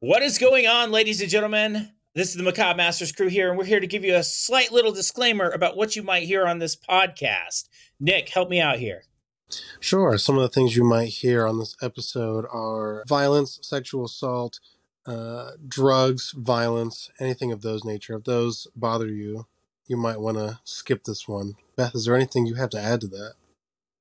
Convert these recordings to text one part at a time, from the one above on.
What is going on, ladies and gentlemen? This is the Macabre Masters crew here, and we're here to give you a slight little disclaimer about what you might hear on this podcast. Nick, help me out here. Sure. Some of the things you might hear on this episode are violence, sexual assault, uh, drugs, violence, anything of those nature. If those bother you, you might want to skip this one. Beth, is there anything you have to add to that?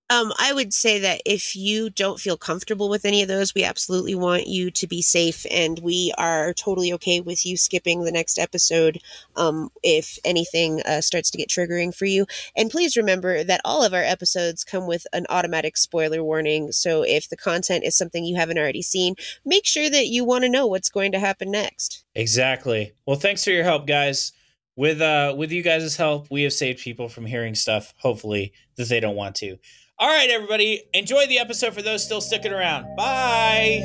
Um, I would say that if you don't feel comfortable with any of those, we absolutely want you to be safe, and we are totally okay with you skipping the next episode um, if anything uh, starts to get triggering for you. And please remember that all of our episodes come with an automatic spoiler warning. So if the content is something you haven't already seen, make sure that you want to know what's going to happen next. Exactly. Well, thanks for your help, guys. With uh, with you guys' help, we have saved people from hearing stuff, hopefully, that they don't want to. All right, everybody, enjoy the episode for those still sticking around. Bye.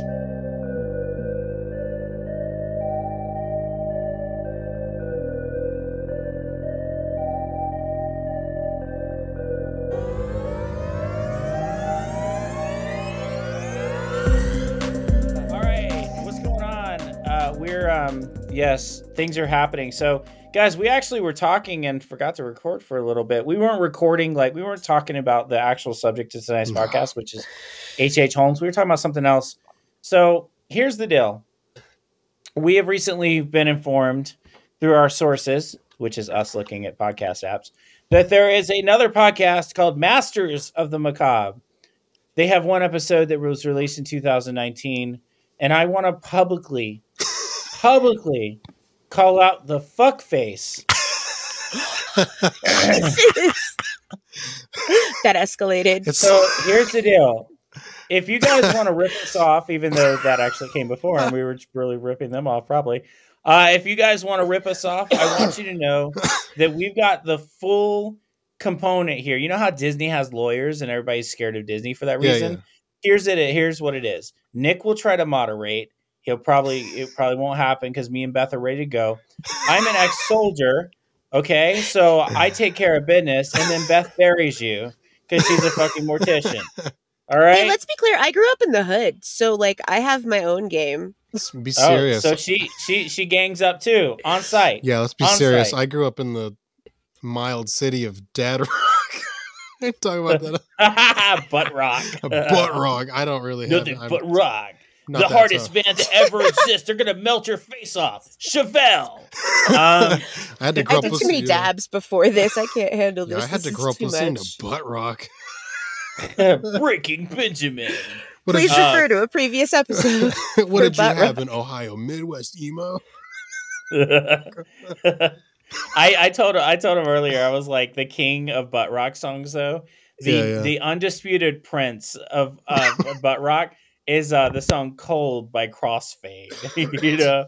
Yes, things are happening. So, guys, we actually were talking and forgot to record for a little bit. We weren't recording, like we weren't talking about the actual subject of tonight's podcast, which is H.H. H. Holmes. We were talking about something else. So here's the deal: we have recently been informed through our sources, which is us looking at podcast apps, that there is another podcast called Masters of the Macabre. They have one episode that was released in 2019, and I want to publicly, publicly call out the fuck face. that escalated. It's So here's the deal. If you guys want to rip us off, even though that actually came before and we were just really ripping them off, probably. Uh, if you guys want to rip us off, I want you to know that we've got the full component here. You know how Disney has lawyers and everybody's scared of Disney for that Yeah, reason? yeah. Here's it. Here's what it is. Nick will try to moderate. He'll probably it probably won't happen because me and Beth are ready to go. I'm an ex-soldier. Okay, so I take care of business, and then Beth buries you because she's a fucking mortician. All right. Hey, let's be clear. I grew up in the hood, so like I have my own game. let's be oh, serious. so she she she gangs up too on site. yeah, let's be on serious. site. I grew up in the mild city of Dead Rock. I'm talking about that. butt rock. A butt rock. I don't really have Nothing I'm but rock. Not the hardest tough. band to ever exist. They're gonna melt your face off. Chevelle. Um, I had to I grow up did too many to dabs before this. I can't handle Yeah, this. I had This to is grow up too listening much. to butt rock. Breaking Benjamin. What Please did, Uh, refer to a previous episode. what did you butt have rock. in Ohio? Midwest emo? I I told I told him earlier. I was like the king of butt rock songs though. The Yeah, yeah. the undisputed prince of, of butt rock is uh the song "Cold" by Crossfade. you know,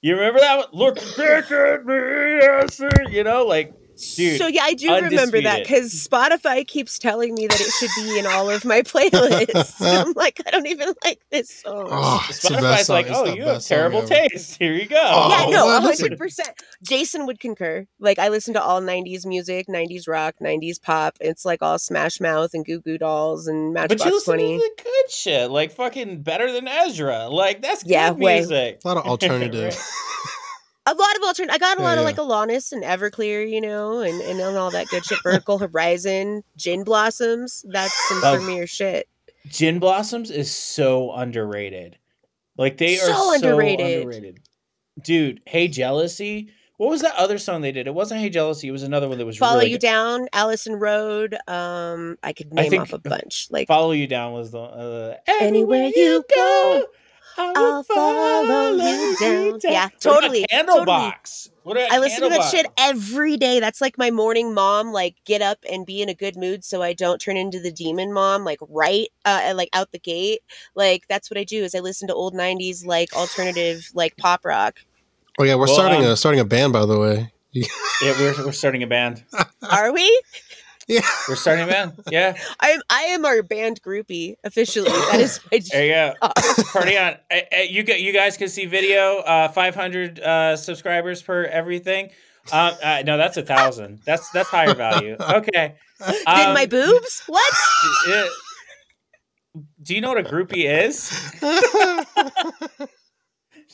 you remember that one? Look back at me, yes, sir. You know, like Dude, so yeah, I do remember that because Spotify keeps telling me that it should be in all of my playlists. I'm like, I don't even like this song. Oh, it's the best Spotify's song. like, It's "Oh, the you have terrible taste. Here you go." Oh, yeah, no, hundred percent. Jason would concur. Like I listen to all '90s music, '90s rock, '90s pop. It's like all Smash Mouth and Goo Goo Dolls and Matchbox But you Matchbox listen Twenty. to the good shit, like fucking better than Ezra. Like that's Yeah, good way. music. A lot of alternative. A lot of alternate. I got a Yeah, lot of yeah. like Alanis and Everclear, you know, and and all that good shit. Vertical Horizon, Gin Blossoms. That's some Oh. premier shit. Gin Blossoms is so underrated. Like they are So so underrated. Dude, Hey Jealousy. What was that other song they did? It wasn't Hey Jealousy. It was another one that was Follow really You good. Down, Allison Road. Um, I could I name think- off a bunch. Like Follow You Down was the uh, Anywhere you go, I'll follow you down. Yeah, totally, What about totally. Candlebox. What about I listen to that Candlebox? shit every day. That's like my morning mom. Like get up and be in a good mood, so I don't turn into the demon mom. Like right, uh, like out the gate. Like that's what I do. Is I listen to old '90s like alternative like pop rock. Oh yeah, we're Well, starting um, a starting a band by the way. Yeah, we're, we're starting a band. Are we? Yeah. We're starting a band. Yeah. I'm I am our band groupie officially. That is my There you go. Party on. Uh, uh, you got you guys can see video. Uh, 500 uh, subscribers per everything. Um, uh, no, that's a thousand. That's that's higher value. Okay. Then Um, my boobs? What? uh, do you know what a groupie is?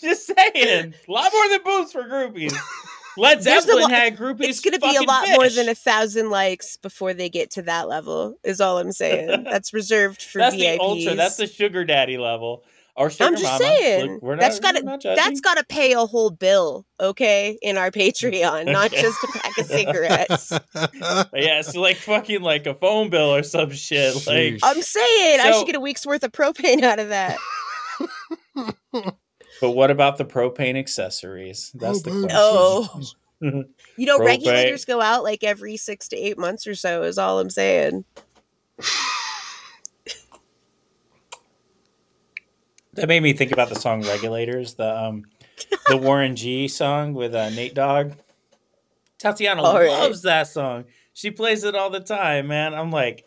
Just saying, a lot more than boobs for groupies. Led There's a Zeppelin lot- had groupies. It's going to be a fucking lot more than a thousand likes before they get to that level. Is all I'm saying. That's reserved for That's VIPs. the ultra. That's the sugar daddy level. Or sugar I'm just mama. saying. Look, we're not, that's gotta judging. that's got to pay a whole bill, okay, in our Patreon, not Okay. just a pack of cigarettes. yeah, it's like fucking like a phone bill or some shit. Like I'm saying I should get a week's worth of propane out of that. But what about the propane accessories? That's the Oh, question. Oh. You know, Propane. regulators go out like every six to eight months or so. Is all I'm saying. That made me think about the song "Regulators," the um, the Warren G song with uh, Nate Dogg. Tatiana All right. loves that song. She plays it all the time, man. I'm like,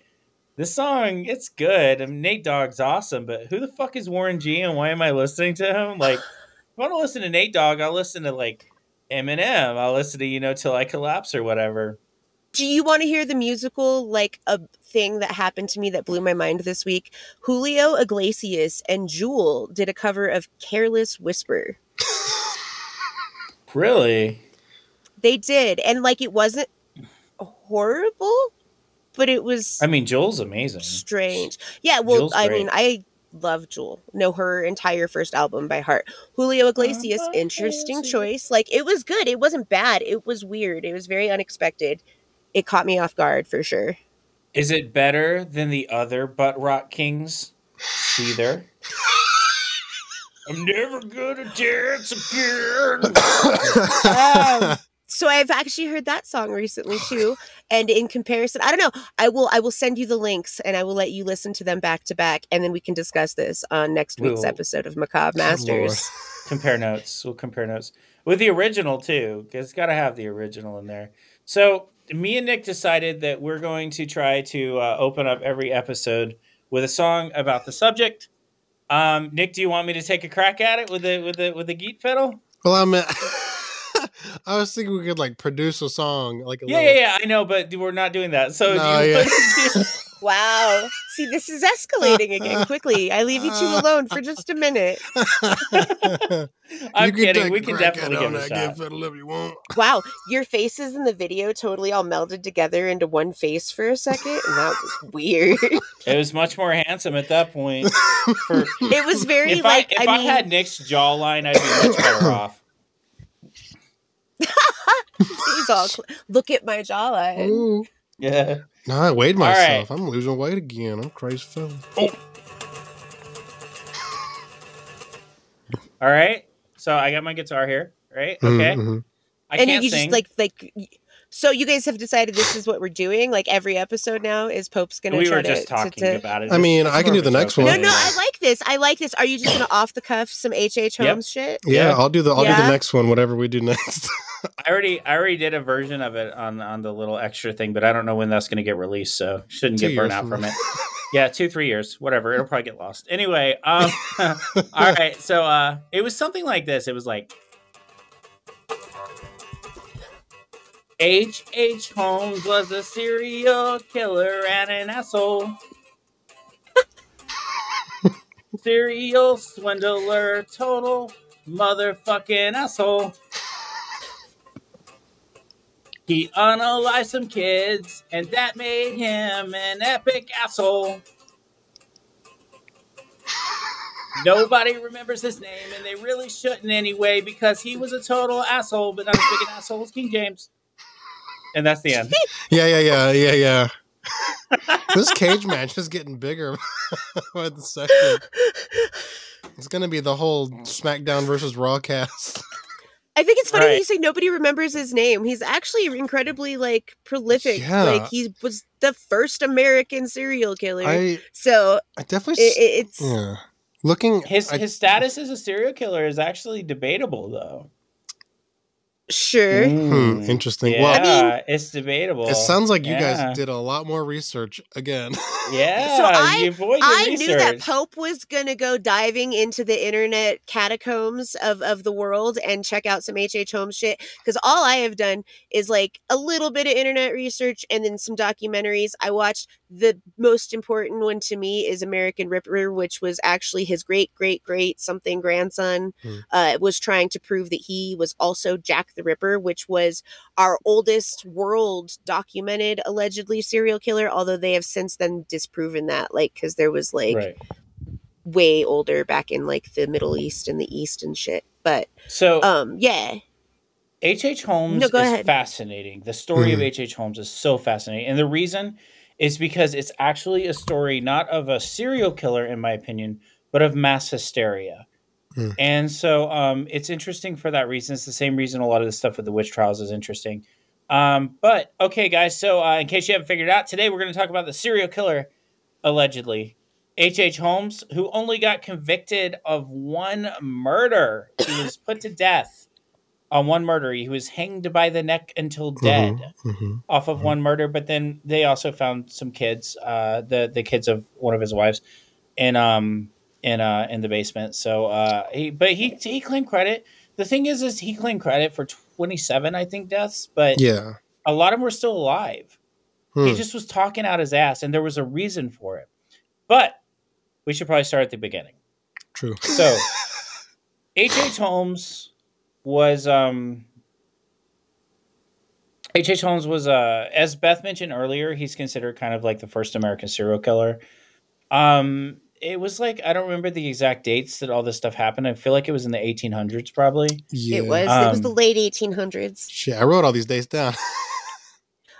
this song, it's good. And Nate Dogg's awesome, but who the fuck is Warren G and why am I listening to him? Like, if I want to listen to Nate Dogg, I'll listen to like Eminem. I'll listen to you know till I collapse or whatever. Do you want to hear the musical like a thing that happened to me that blew my mind this week? Julio Iglesias and Jewel did a cover of Careless Whisper. Really? They did, and like it wasn't horrible, but it was I mean, Jewel's amazing. strange. Yeah, well, Jewel's I great. mean, I love Jewel. Know her entire first album by heart. Julio Iglesias, Uh, interesting Iglesias. choice. Like it was good. It wasn't bad. It was weird. It was very unexpected. It caught me off guard for sure. Is it better than the other butt rock kings? Seether. I'm never gonna dance again. Um, so I've actually heard that song recently too. And in comparison, I don't know. I will I will send you the links and I will let you listen to them back to back, and then we can discuss this on next We week's will. episode of Macabre Lord. Masters. compare notes. We'll compare notes with the original too, because it's got to have the original in there. So me and Nick decided that we're going to try to uh, open up every episode with a song about the subject. Um, Nick, do you want me to take a crack at it with the with the with the geet fiddle? well, I mean, I was thinking we could like produce a song, like a Yeah, yeah, yeah. I know, but we're not doing that. So No, do you yeah. Wow. See, this is escalating again quickly. I leave you two alone for just a minute. I'm kidding. We can definitely at give on it a that shot. gift fiddle if you want. Wow, your faces in the video totally all melded together into one face for a second, and that was weird. It was much more handsome at that point. For, it was very if like I if I, mean, had Nick's jawline, I'd be much better off. he's all cl- look at my jawline. Ooh. Yeah. No, I weighed All right. myself. I'm losing weight again. I'm crazy fella. All right. So I got my guitar here. Right. Mhm, Okay. mhm. I and can't you sing. just like like so you guys have decided this is what we're doing like every episode now is pope's gonna we try were just to- talking to- about it. I mean, It's I can do the next joke one. no no i like this i like this are you just gonna off the cuff some hh holmes Yep. shit Yeah, Yeah. I'll do the I'll do the next one, whatever we do next. I already I already did a version of it on on the little extra thing, but I don't know when that's going to get released, so shouldn't Two get burnt out from it. Yeah, two three years, whatever. It'll probably get lost. Anyway, um, all right. So uh, it was something like this. It was like. H. H. Holmes was a serial killer and an asshole. serial swindler, total motherfucking asshole. He unalived some kids, and that made him an epic asshole. Nobody remembers his name, and they really shouldn't anyway, because he was a total asshole, but not as big an asshole as King James. And that's the end. yeah, yeah, yeah, yeah, yeah. this cage match is getting bigger by the second. It's gonna be the whole SmackDown versus Raw cast. I think it's funny that Right. you say nobody remembers his name he's actually incredibly like prolific Yeah. like he was the first american serial killer I so I definitely it, it- it's yeah. Looking His I- his status as a serial killer is actually debatable, though. sure Hmm, interesting. Yeah, Well- I mean- it's debatable. it sounds like you Yeah. guys did a lot more research again. Yeah, So I- I knew that. Pope was gonna go diving into the internet catacombs of, of the world and check out some H. H. Holmes shit. Because all I have done is like a little bit of internet research and then some documentaries. I watched the most important one to me is American Ripper, which was actually his great great great something grandson Hmm. uh, was trying to prove that he was also Jack the Ripper, which was our oldest world documented allegedly serial killer. Although they have since then disproven that, like because there was like right. way older back in like the Middle East and the East and shit. But So um, yeah, H. H. Holmes No, is ahead. fascinating. The story of Mhm. H. H. Holmes is so fascinating, and the reason is because it's actually a story not of a serial killer, in my opinion, but of mass hysteria. Hmm. And so um, it's interesting for that reason. It's the same reason a lot of the stuff with the witch trials is interesting. Um, but okay, guys. So uh, in case you haven't figured out, today we're going to talk about the serial killer, allegedly, H.H. H. Holmes, who only got convicted of one murder. He was put to death on one murder. He was hanged by the neck until mm-hmm, dead mm-hmm, mm-hmm, off of mm-hmm. one murder. But then they also found some kids, uh, the the kids of one of his wives, in um in uh in the basement. So uh, he but he he claimed credit. The thing is, is he claimed credit for 27, I think, deaths, but yeah, a lot of them were still alive. Hmm. He just was talking out his ass, and there was a reason for it. But we should probably start at the beginning. True. So, H.H. H. Holmes was um H. H. Holmes was uh as Beth mentioned earlier, he's considered kind of like the first American serial killer. Um it was like I don't remember the exact dates that all this stuff happened. I feel like it was in the 1800s probably. yeah. it was it was the Um, late 1800s. Shit, I wrote all these days down.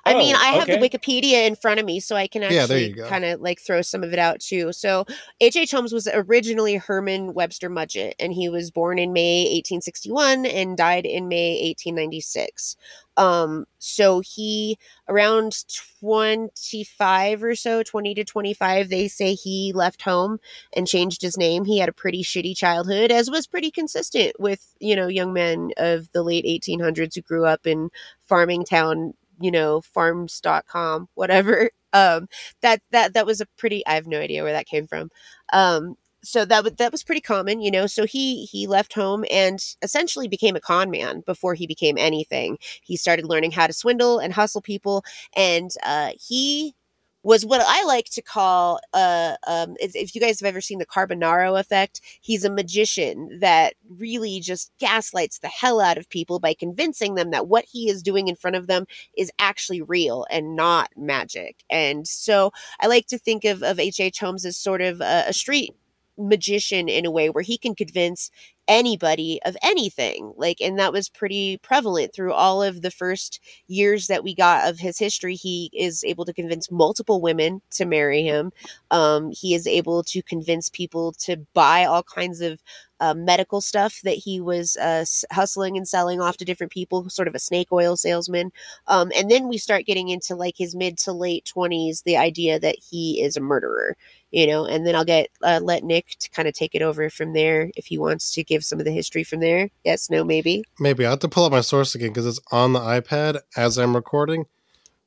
I mean, Oh, I have okay. the Wikipedia in front of me, so I can Yeah, there actually you go. kind of like throw some of it out too. So, H. H. Holmes was originally Herman Webster Mudgett, and he was born in May 1861 and died in May 1896. Um, so he around 25 or so, 20 to 25, they say he left home and changed his name. He had a pretty shitty childhood, as was pretty consistent with, you know, young men of the late 1800s who grew up in farming town you know farms.com whatever um that that that was a pretty i have no idea where that came from um so that was that was pretty common you know so he he left home and essentially became a con man before he became anything he started learning how to swindle and hustle people and uh he was what I like to call uh um if, if you guys have ever seen the Carbonaro effect, he's a magician that really just gaslights the hell out of people by convincing them that what he is doing in front of them is actually real and not magic. And so I like to think of of H. H. Holmes as sort of a, a street magician in a way where he can convince anybody of anything like and that was pretty prevalent through all of the first years that we got of his history. He is able to convince multiple women to marry him. Um, he is able to convince people to buy all kinds of uh, medical stuff that he was uh, hustling and selling off to different people sort of a snake oil salesman. Um, and then we start getting into like his mid to late 20s the idea that he is a murderer you know and then i'll get uh, let nick to kind of take it over from there if he wants to give some of the history from there yes no maybe Maybe I'll have to pull up my source again because it's on the iPad as I'm recording.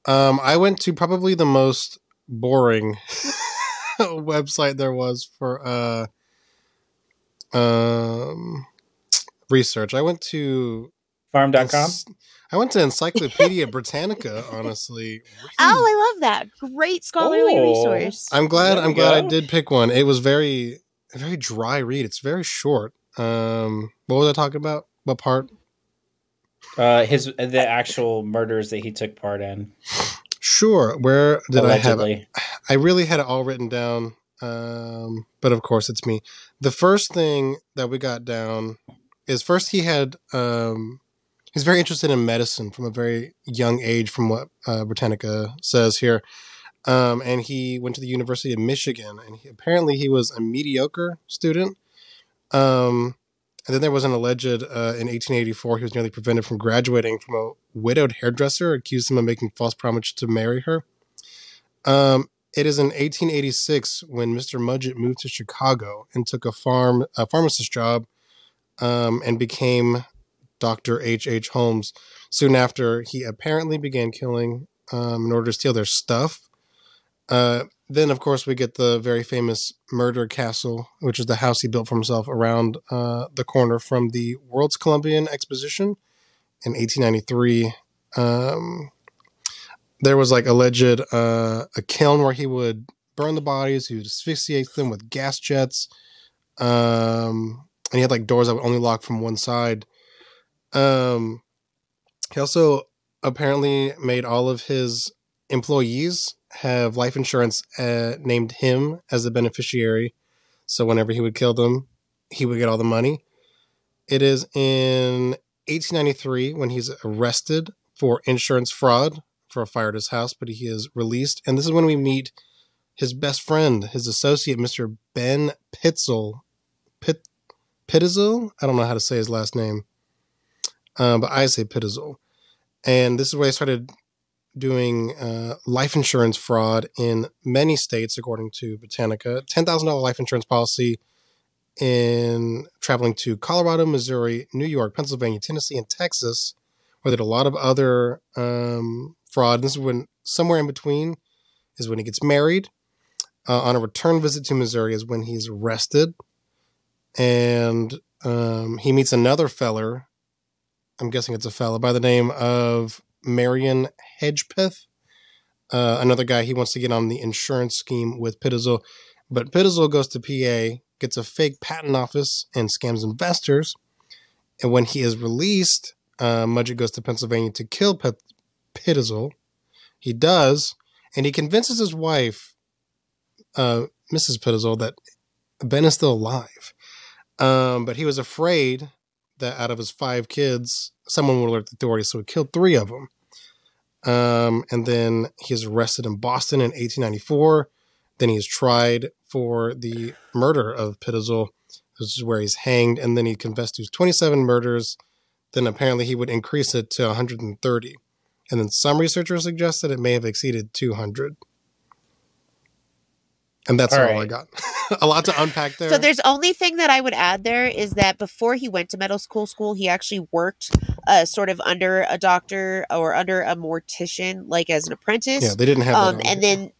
Um, I went to probably the most boring website there was for uh, um, research. I went to Farm.com. I went to Encyclopedia Britannica. Honestly, oh i love that great scholarly Oh. resource I'm glad. I'm we glad I did pick one. It was very, a very dry read. It's very short. Um, what was I talking about? What part? Uh, his the actual murders that he took part in. Sure. Where did I have it? I really had it all written down. Um, but of course, it's me. The first thing that we got down is first he had um, he's very interested in medicine from a very young age, from what uh, Britannica says here. Um, and he went to the University of Michigan, and he, apparently he was a mediocre student. Um, and then there was an alleged uh, in 1884 he was nearly prevented from graduating from a widowed hairdresser accused him of making false promises to marry her. Um, it is in 1886 when Mr. Mudgett moved to Chicago and took a farm a pharmacist job um, and became Dr. H. H. Holmes. Soon after, he apparently began killing um, in order to steal their stuff. Uh, then, of course, we get the very famous Murder Castle, which is the house he built for himself around uh, the corner from the World's Columbian Exposition in 1893. Um, there was like alleged uh, a kiln where he would burn the bodies, he would asphyxiate them with gas jets, um, and he had like doors that would only lock from one side. Um, he also apparently made all of his employees have life insurance uh, named him as the beneficiary. So whenever he would kill them, he would get all the money. It is in 1893 when he's arrested for insurance fraud for a fire at his house, but he is released. And this is when we meet his best friend, his associate, Mr. Ben Pitzel. Pit, Pitzel? I don't know how to say his last name, uh, but I say Pitzel. And this is where I started doing uh, life insurance fraud in many states, according to Britannica. $10,000 life insurance policy in traveling to Colorado, Missouri, New York, Pennsylvania, Tennessee, and Texas, where they did a lot of other um, fraud. And this is when somewhere in between is when he gets married. Uh, on a return visit to Missouri is when he's arrested, and um, he meets another feller. I'm guessing it's a fella by the name of Marion Hedgepeth. Uh, another guy, he wants to get on the insurance scheme with Pitzel, but Pitzel goes to PA, gets a fake patent office, and scams investors. And when he is released, uh, Mudgett goes to Pennsylvania to kill Pitzel. He does, and he convinces his wife, uh, Mrs. Pitzel, that Ben is still alive. Um, but he was afraid that out of his five kids, someone would alert the authorities, so he killed three of them. Um, and then he is arrested in Boston in 1894. Then he is tried for the murder of Pitzel. This is where he's hanged, and then he confessed to 27 murders. Then apparently he would increase it to 130. And then some researchers suggest that it may have exceeded 200. And that's all, all right. I got. a lot to unpack there. So there's only thing that I would add there is that before he went to medical school, school he actually worked uh, sort of under a doctor or under a mortician, like as an apprentice. Yeah, they didn't have. Um, and then,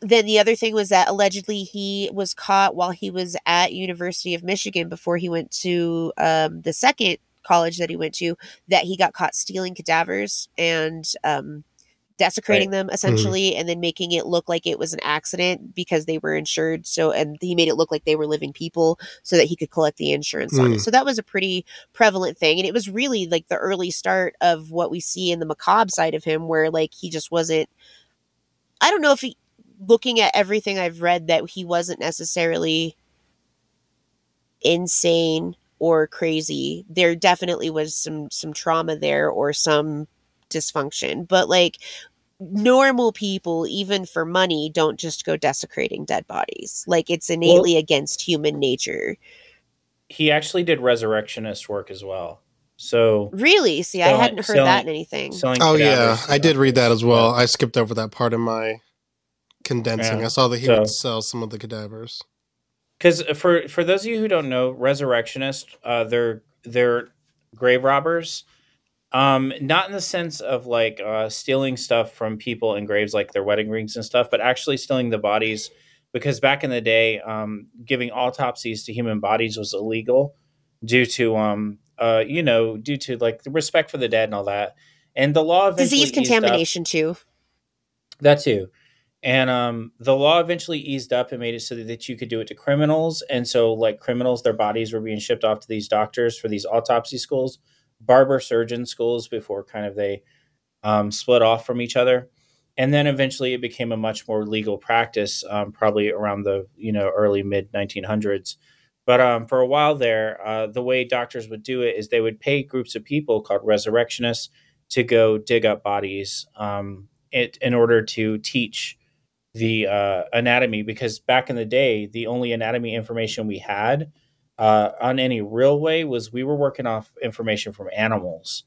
then the other thing was that allegedly he was caught while he was at University of Michigan before he went to um, the second college that he went to. That he got caught stealing cadavers and um, desecrating right. them mm-hmm. essentially mm-hmm. and then making it look like it was an accident because they were insured so and he made it look like they were living people so that he could collect the insurance mm. on it mm. so that was a pretty prevalent thing and it was really like the early start of what we see in the macabre side of him where like he just wasn't i don't know if he looking at everything i've read that he wasn't necessarily insane or crazy there definitely was some some trauma there or some dysfunction but like normal people even for money don't just go desecrating dead bodies. Like it's innately well, against human nature. He actually did resurrectionist work as well. So really? See selling, i hadn't heard selling, that in anything. oh yeah. i did read that as well. I skipped over that part in my condensing. Yeah. i saw that he so, would sell some of the cadavers. Because for for those of you who don't know resurrectionist uh they're they're grave robbers um, not in the sense of like uh, stealing stuff from people in graves, like their wedding rings and stuff, but actually stealing the bodies. Because back in the day, um, giving autopsies to human bodies was illegal due to, um, uh, you know, due to like the respect for the dead and all that. And the law of disease contamination too. That too. And um, the law eventually eased up and made it so that you could do it to criminals. And so, like criminals, their bodies were being shipped off to these doctors for these autopsy schools barber surgeon schools before kind of they um, split off from each other. And then eventually it became a much more legal practice, um, probably around the you know early mid 1900s. But um, for a while there, uh, the way doctors would do it is they would pay groups of people called resurrectionists to go dig up bodies um, it, in order to teach the uh, anatomy. Because back in the day, the only anatomy information we had uh, on any real way was we were working off information from animals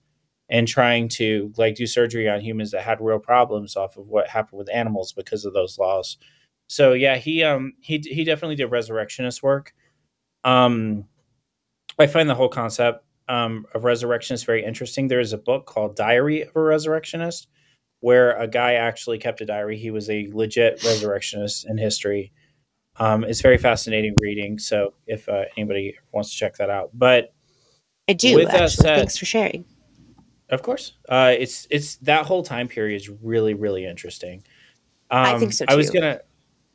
and trying to like do surgery on humans that had real problems off of what happened with animals because of those laws. So yeah, he um he he definitely did resurrectionist work. Um, I find the whole concept um, of resurrectionist very interesting. There is a book called Diary of a Resurrectionist, where a guy actually kept a diary. He was a legit resurrectionist in history. Um, it's very fascinating reading. So if uh, anybody wants to check that out, but I do. With that said- Thanks for sharing. of course, uh, it's it's that whole time period is really really interesting. Um, I think so, too. I was gonna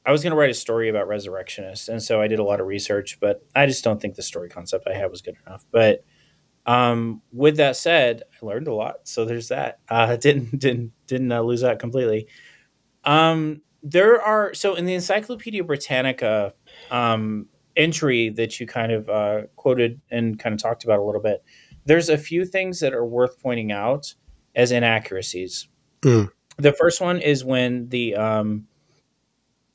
I was gonna write a story about resurrectionists, and so I did a lot of research, but I just don't think the story concept I had was good enough. But um, with that said, I learned a lot, so there's that. Uh, didn't didn't didn't uh, lose that completely. Um, there are so in the Encyclopedia Britannica um, entry that you kind of uh, quoted and kind of talked about a little bit. There's a few things that are worth pointing out as inaccuracies. Mm. The first one is when the um,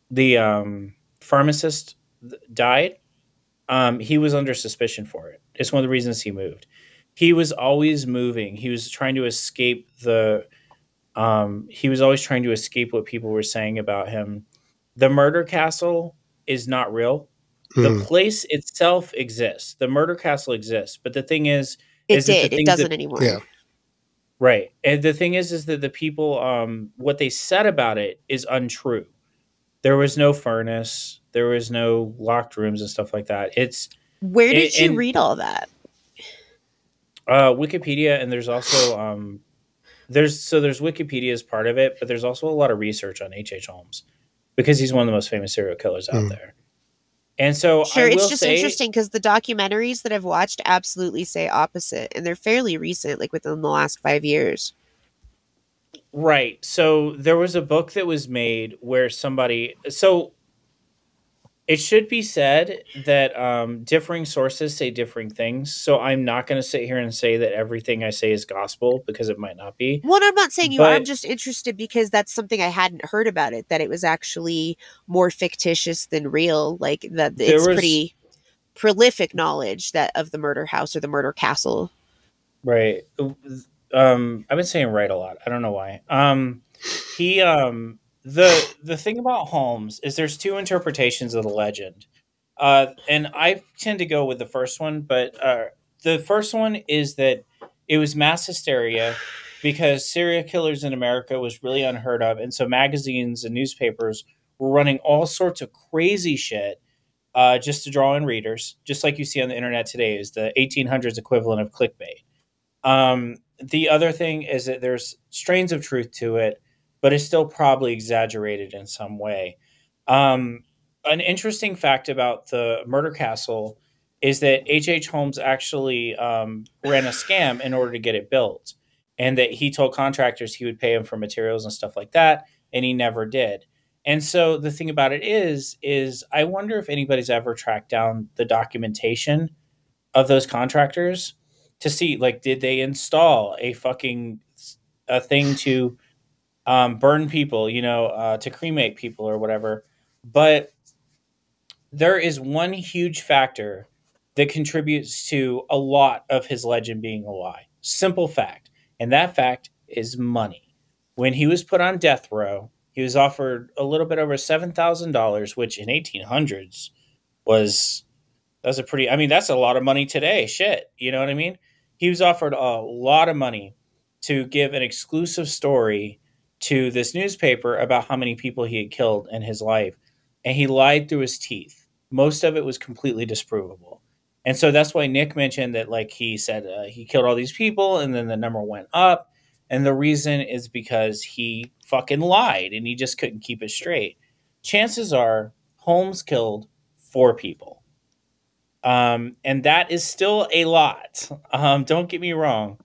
the um, pharmacist died. Um, he was under suspicion for it. It's one of the reasons he moved. He was always moving. He was trying to escape the. Um, he was always trying to escape what people were saying about him. The murder castle is not real. The Mm. place itself exists. The murder castle exists, but the thing is, It is it did. It doesn't that- anymore. Yeah. Right. And the thing is, is that the people, um, what they said about it is untrue. There was no furnace. There was no locked rooms and stuff like that. It's Where did And- you and- read all that? uh, Wikipedia, and there's also um, there's so there's Wikipedia as part of it, but there's also a lot of research on H.H. H. Holmes because he's one of the most famous serial killers out Hmm. there. And so Sure, I it's just say, interesting because the documentaries that I've watched absolutely say opposite, and they're fairly recent, like within the last five years. Right. So there was a book that was made where somebody so it should be said that um, differing sources say differing things. So I'm not going to sit here and say that everything I say is gospel because it might not be. Well, I'm not saying you are. I'm just interested because that's something I hadn't heard about it. That it was actually more fictitious than real. Like that, it's was- pretty prolific knowledge that of the murder house or the murder castle. Right. Um, I've been saying right a lot. I don't know why. Um, he um the the thing about Holmes is there's two interpretations of the legend, uh, and I tend to go with the first one. But uh, the first one is that it was mass hysteria because serial killers in America was really unheard of, and so magazines and newspapers were running all sorts of crazy shit uh, just to draw in readers, just like you see on the internet today is the 1800s equivalent of clickbait. Um, the other thing is that there's strains of truth to it, but it's still probably exaggerated in some way. Um, an interesting fact about the murder castle is that H.H. H. Holmes actually um, ran a scam in order to get it built, and that he told contractors he would pay them for materials and stuff like that, and he never did. And so the thing about it is, is I wonder if anybody's ever tracked down the documentation of those contractors to see like did they install a fucking a thing to um, burn people you know uh, to cremate people or whatever. But there is one huge factor that contributes to a lot of his legend being a lie. Simple fact and that fact is money. When he was put on death row he was offered a little bit over $7000 which in 1800s was that's a pretty i mean that's a lot of money today shit you know what i mean? He was offered a lot of money to give an exclusive story to this newspaper about how many people he had killed in his life and he lied through his teeth. Most of it was completely disprovable. And so that's why nick mentioned that like he said uh, he killed all these people and then the number went up. And the reason is because he fucking lied and he just couldn't keep it straight. Chances are holmes killed four people. Um, and that is still a lot. Um, don't get me wrong.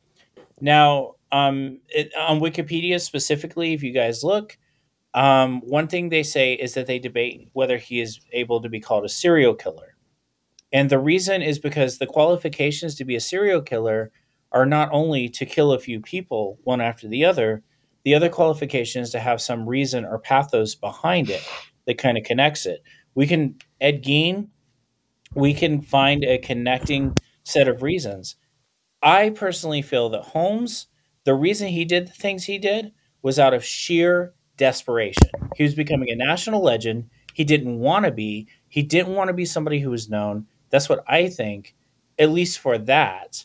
Now, um, it, on Wikipedia specifically, if you guys look, um, one thing they say is that they debate whether he is able to be called a serial killer. And the reason is because the qualifications to be a serial killer are not only to kill a few people one after the other, the other qualification is to have some reason or pathos behind it that kind of connects it. We can, Ed Gein, we can find a connecting set of reasons. I personally feel that Holmes, the reason he did the things he did was out of sheer desperation. He was becoming a national legend. He didn't want to be. He didn't want to be somebody who was known. That's what I think, at least for that.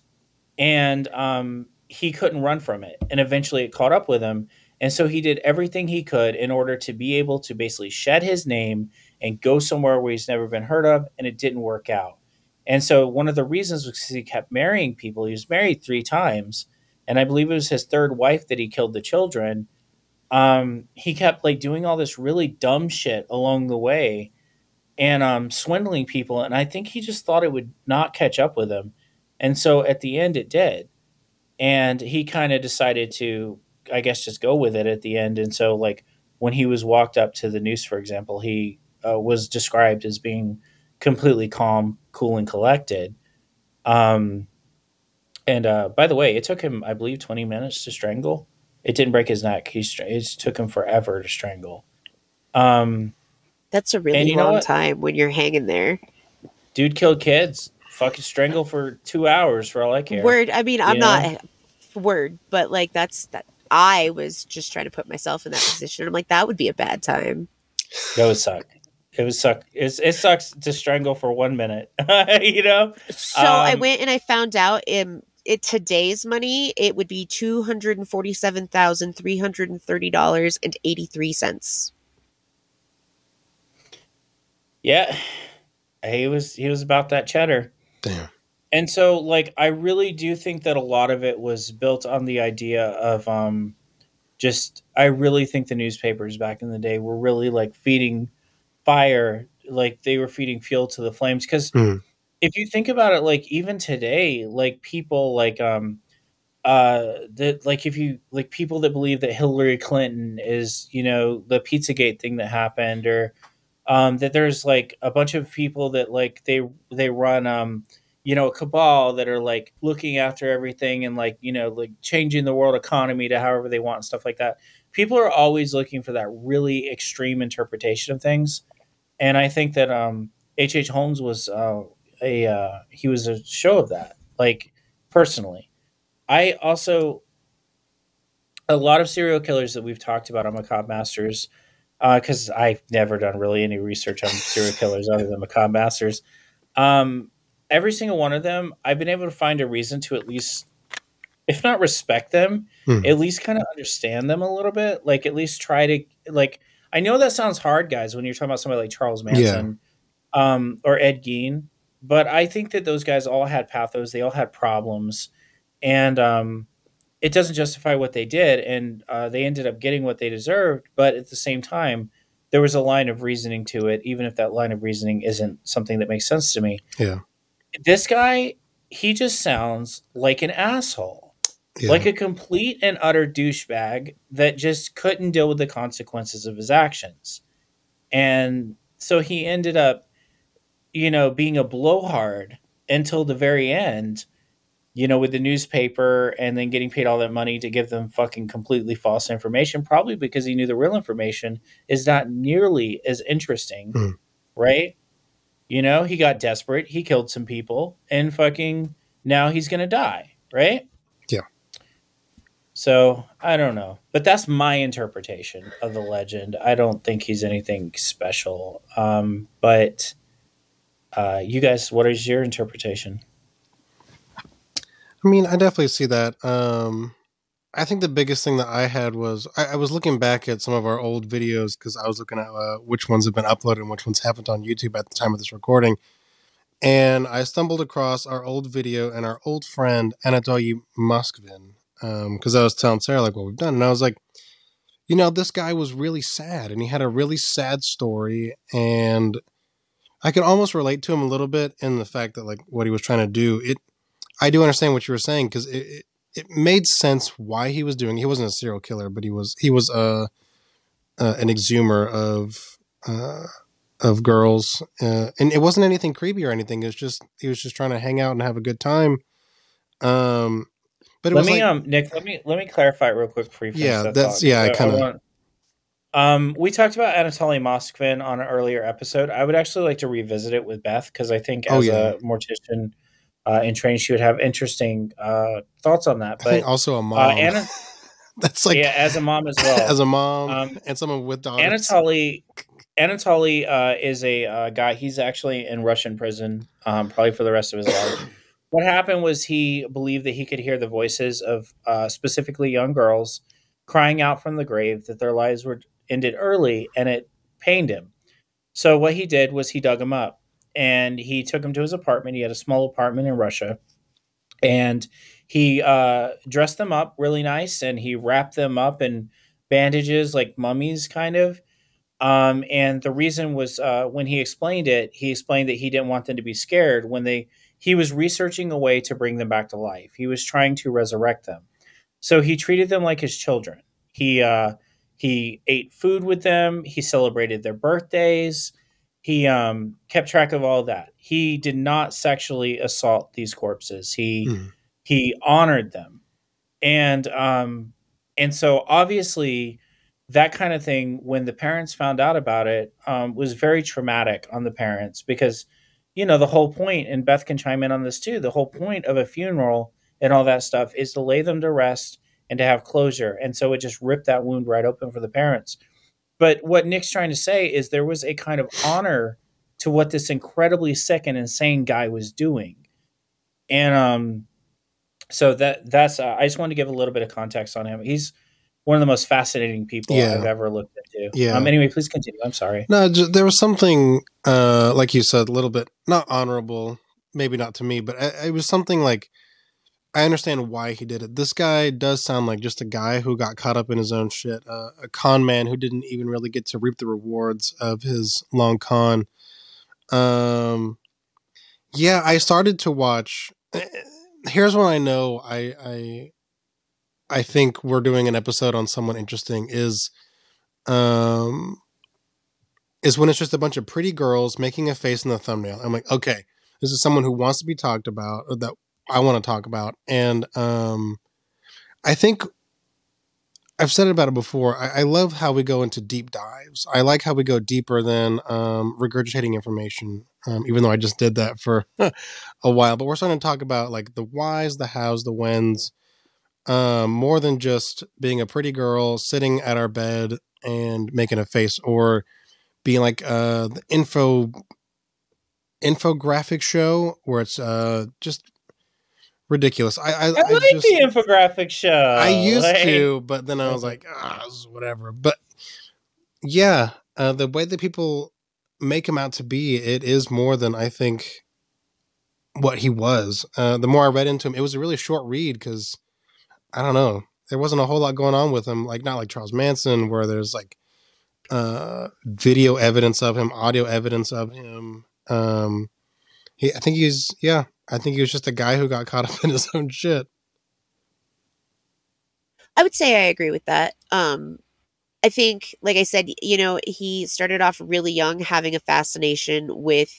And um, he couldn't run from it. And eventually it caught up with him. And so he did everything he could in order to be able to basically shed his name and go somewhere where he's never been heard of, and it didn't work out. And so one of the reasons was he kept marrying people. He was married three times, and I believe it was his third wife that he killed the children. Um, he kept like doing all this really dumb shit along the way, and um, swindling people. And I think he just thought it would not catch up with him, and so at the end it did. And he kind of decided to, I guess, just go with it at the end. And so like when he was walked up to the noose, for example, he uh, was described as being completely calm, cool, and collected. Um, and uh, by the way, it took him, I believe, 20 minutes to strangle. It didn't break his neck. He str- it took him forever to strangle. Um, That's a really know long time when you're hanging there. dude killed kids. Fucking strangle for two hours for all I care. Word. I mean, I'm You not word, but like that's that. I was just trying to put myself in that position. I'm like, that would be a bad time. That would suck. It would suck. It's, it sucks to strangle for one minute. you know. So I Um, went and I found out in it today's money, it would be two hundred and forty-seven thousand three hundred and thirty dollars and eighty-three cents. Yeah, he was. He was about that cheddar. Damn. And so like I really do think that a lot of it was built on the idea of um just I really think the newspapers back in the day were really like feeding fire like they were feeding fuel to the flames cuz Hmm. If you think about it like even today like people like um uh that like if you like people that believe that Hillary Clinton is you know the Pizzagate thing that happened or um that there's like a bunch of people that like they they run um you know, a cabal that are like looking after everything and like, you know, like changing the world economy to however they want and stuff like that. People are always looking for that really extreme interpretation of things. And I think that um H. H. Holmes was uh, a uh, he was a show of that. Like personally. I also a lot of serial killers that we've talked about on Macabre Masters, because I've never done really any research on serial killers other than Macabre Masters. Um, every single one of them, I've been able to find a reason to at least, if not respect them, Hmm. at least kind of understand them a little bit. Like at least try to like. I know that sounds hard, guys, when you're talking about somebody like Charles Manson, um, or Ed Gein, but I think that those guys all had pathos. They all had problems, and um, it doesn't justify what they did. And uh, they ended up getting what they deserved, but at the same time. There was a line of reasoning to it, even if that line of reasoning isn't something that makes sense to me Yeah. this guy he just sounds like an asshole Yeah. like a complete and utter douchebag that just couldn't deal with the consequences of his actions and so he ended up you know being a blowhard until the very end you know with the newspaper and then getting paid all that money to give them fucking completely false information probably because he knew the real information is not nearly as interesting Hmm. right you know, he got desperate. He killed some people, and fucking now he's gonna die, right? Yeah. So I don't know, but that's my interpretation of the legend. I don't think he's anything special. Um, but uh, you guys, what is your interpretation? I mean, I definitely see that. Um, I think the biggest thing that I had was I, I was looking back at some of our old videos because I was looking at uh, which ones have been uploaded and which ones haven't on YouTube at the time of this recording. And I stumbled across our old video and our old friend Anatoly Moskvin because I was telling Sarah like what we've done, and I was like, you know, this guy was really sad and he had a really sad story, and I could almost relate to him a little bit in the fact that like what he was trying to do. It I do understand what you were saying because it, it it made sense why he was doing. He wasn't a serial killer, but he was he was uh, uh an exhumer of uh of girls, uh, and it wasn't anything creepy or anything. It was just he was just trying to hang out and have a good time. Um, but it let me, like um, Nick. Let me let me clarify real quick for you. Yeah, that's- yeah, I kinda- Um, we talked about Anatoly Moskvin on an earlier episode. I would actually like to revisit it with Beth because I think Oh, as yeah. a mortician uh, in training, she would have interesting uh, thoughts on that. But also a mom. uh, Anna, that's like yeah, as a mom as well. as a mom Um, and someone with daughters. Anatoly Anatoly uh, is a uh, guy. He's actually in Russian prison, um, probably for the rest of his life. What happened was he believed that he could hear the voices of uh, specifically young girls crying out from the grave that their lives were ended early, and it pained him. So what he did was he dug him up and he took him to his apartment. He had a small apartment in Russia, and he uh, dressed them up really nice, and he wrapped them up in bandages like mummies, kind of. Um, and the reason was uh, when he explained it, he explained that he didn't want them to be scared when they he was researching a way to bring them back to life. He was trying to resurrect them. So he treated them like his children. He uh, he ate food with them. He celebrated their birthdays. He um, kept track of all that. He did not sexually assault these corpses. He mm. he honored them, and um, and so obviously that kind of thing when the parents found out about it um, was very traumatic on the parents because you know the whole point and beth can chime in on this too the whole point of a funeral and all that stuff is to lay them to rest and to have closure and so it just ripped that wound right open for the parents but what nick's trying to say is there was a kind of honor to what this incredibly sick and insane guy was doing and um so that that's uh, i just wanted to give a little bit of context on him he's one of the most fascinating people yeah. I've ever looked into. Yeah. Um, anyway, please continue. I'm sorry. No, there was something, uh, like you said, a little bit not honorable, maybe not to me, but it was something like I understand why he did it. This guy does sound like just a guy who got caught up in his own shit, uh, a con man who didn't even really get to reap the rewards of his long con. Um, yeah, I started to watch. Eh, here's when I know I I I think we're doing an episode on someone interesting is um is when it's just a bunch of pretty girls making a face in the thumbnail. I'm like, okay, this is someone who wants to be talked about that I want to talk about. And um I think I've said it about it before. I, I, love how we go into deep dives. I like how we go deeper than um, regurgitating information, um, even though I just did that for a while. But we're starting to talk about like the whys, the hows, the whens, um, more than just being a pretty girl sitting at our bed and making a face or being like uh, the info infographic show where it's uh, just ridiculous. I I, I like I just, the infographic show. I used like... to, but then I was like, ah, whatever. But yeah, uh, the way that people make him out to be, it is more than I think what he was. Uh, the more I read into him, it was a really short read because I don't know. There wasn't a whole lot going on with him, like not like Charles Manson, where there's like uh, video evidence of him, audio evidence of him. Um, he, I think he's, yeah, I think he was just a guy who got caught up in his own shit. I would say I agree with that. Um, I think, like I said, you know, he started off really young, having a fascination with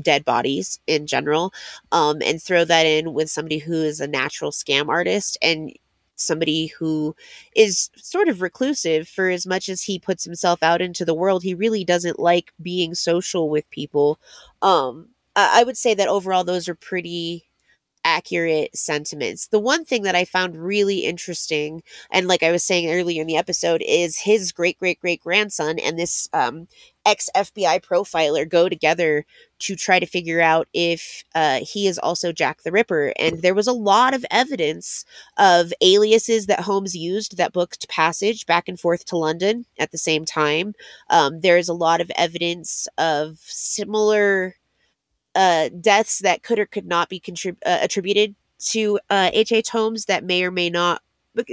dead bodies in general um, and throw that in with somebody who is a natural scam artist and somebody who is sort of reclusive for as much as he puts himself out into the world he really doesn't like being social with people um i would say that overall those are pretty accurate sentiments. The one thing that I found really interesting, and like I was saying earlier in the episode, is his great great great grandson and this um, ex FBI profiler go together to try to figure out if uh, he is also Jack the Ripper. And there was a lot of evidence of aliases that Holmes used that booked passage back and forth to London at the same time. Um, there is a lot of evidence of similar uh, deaths that could or could not be contrib- uh, attributed to H.H. Uh, Holmes that may or may not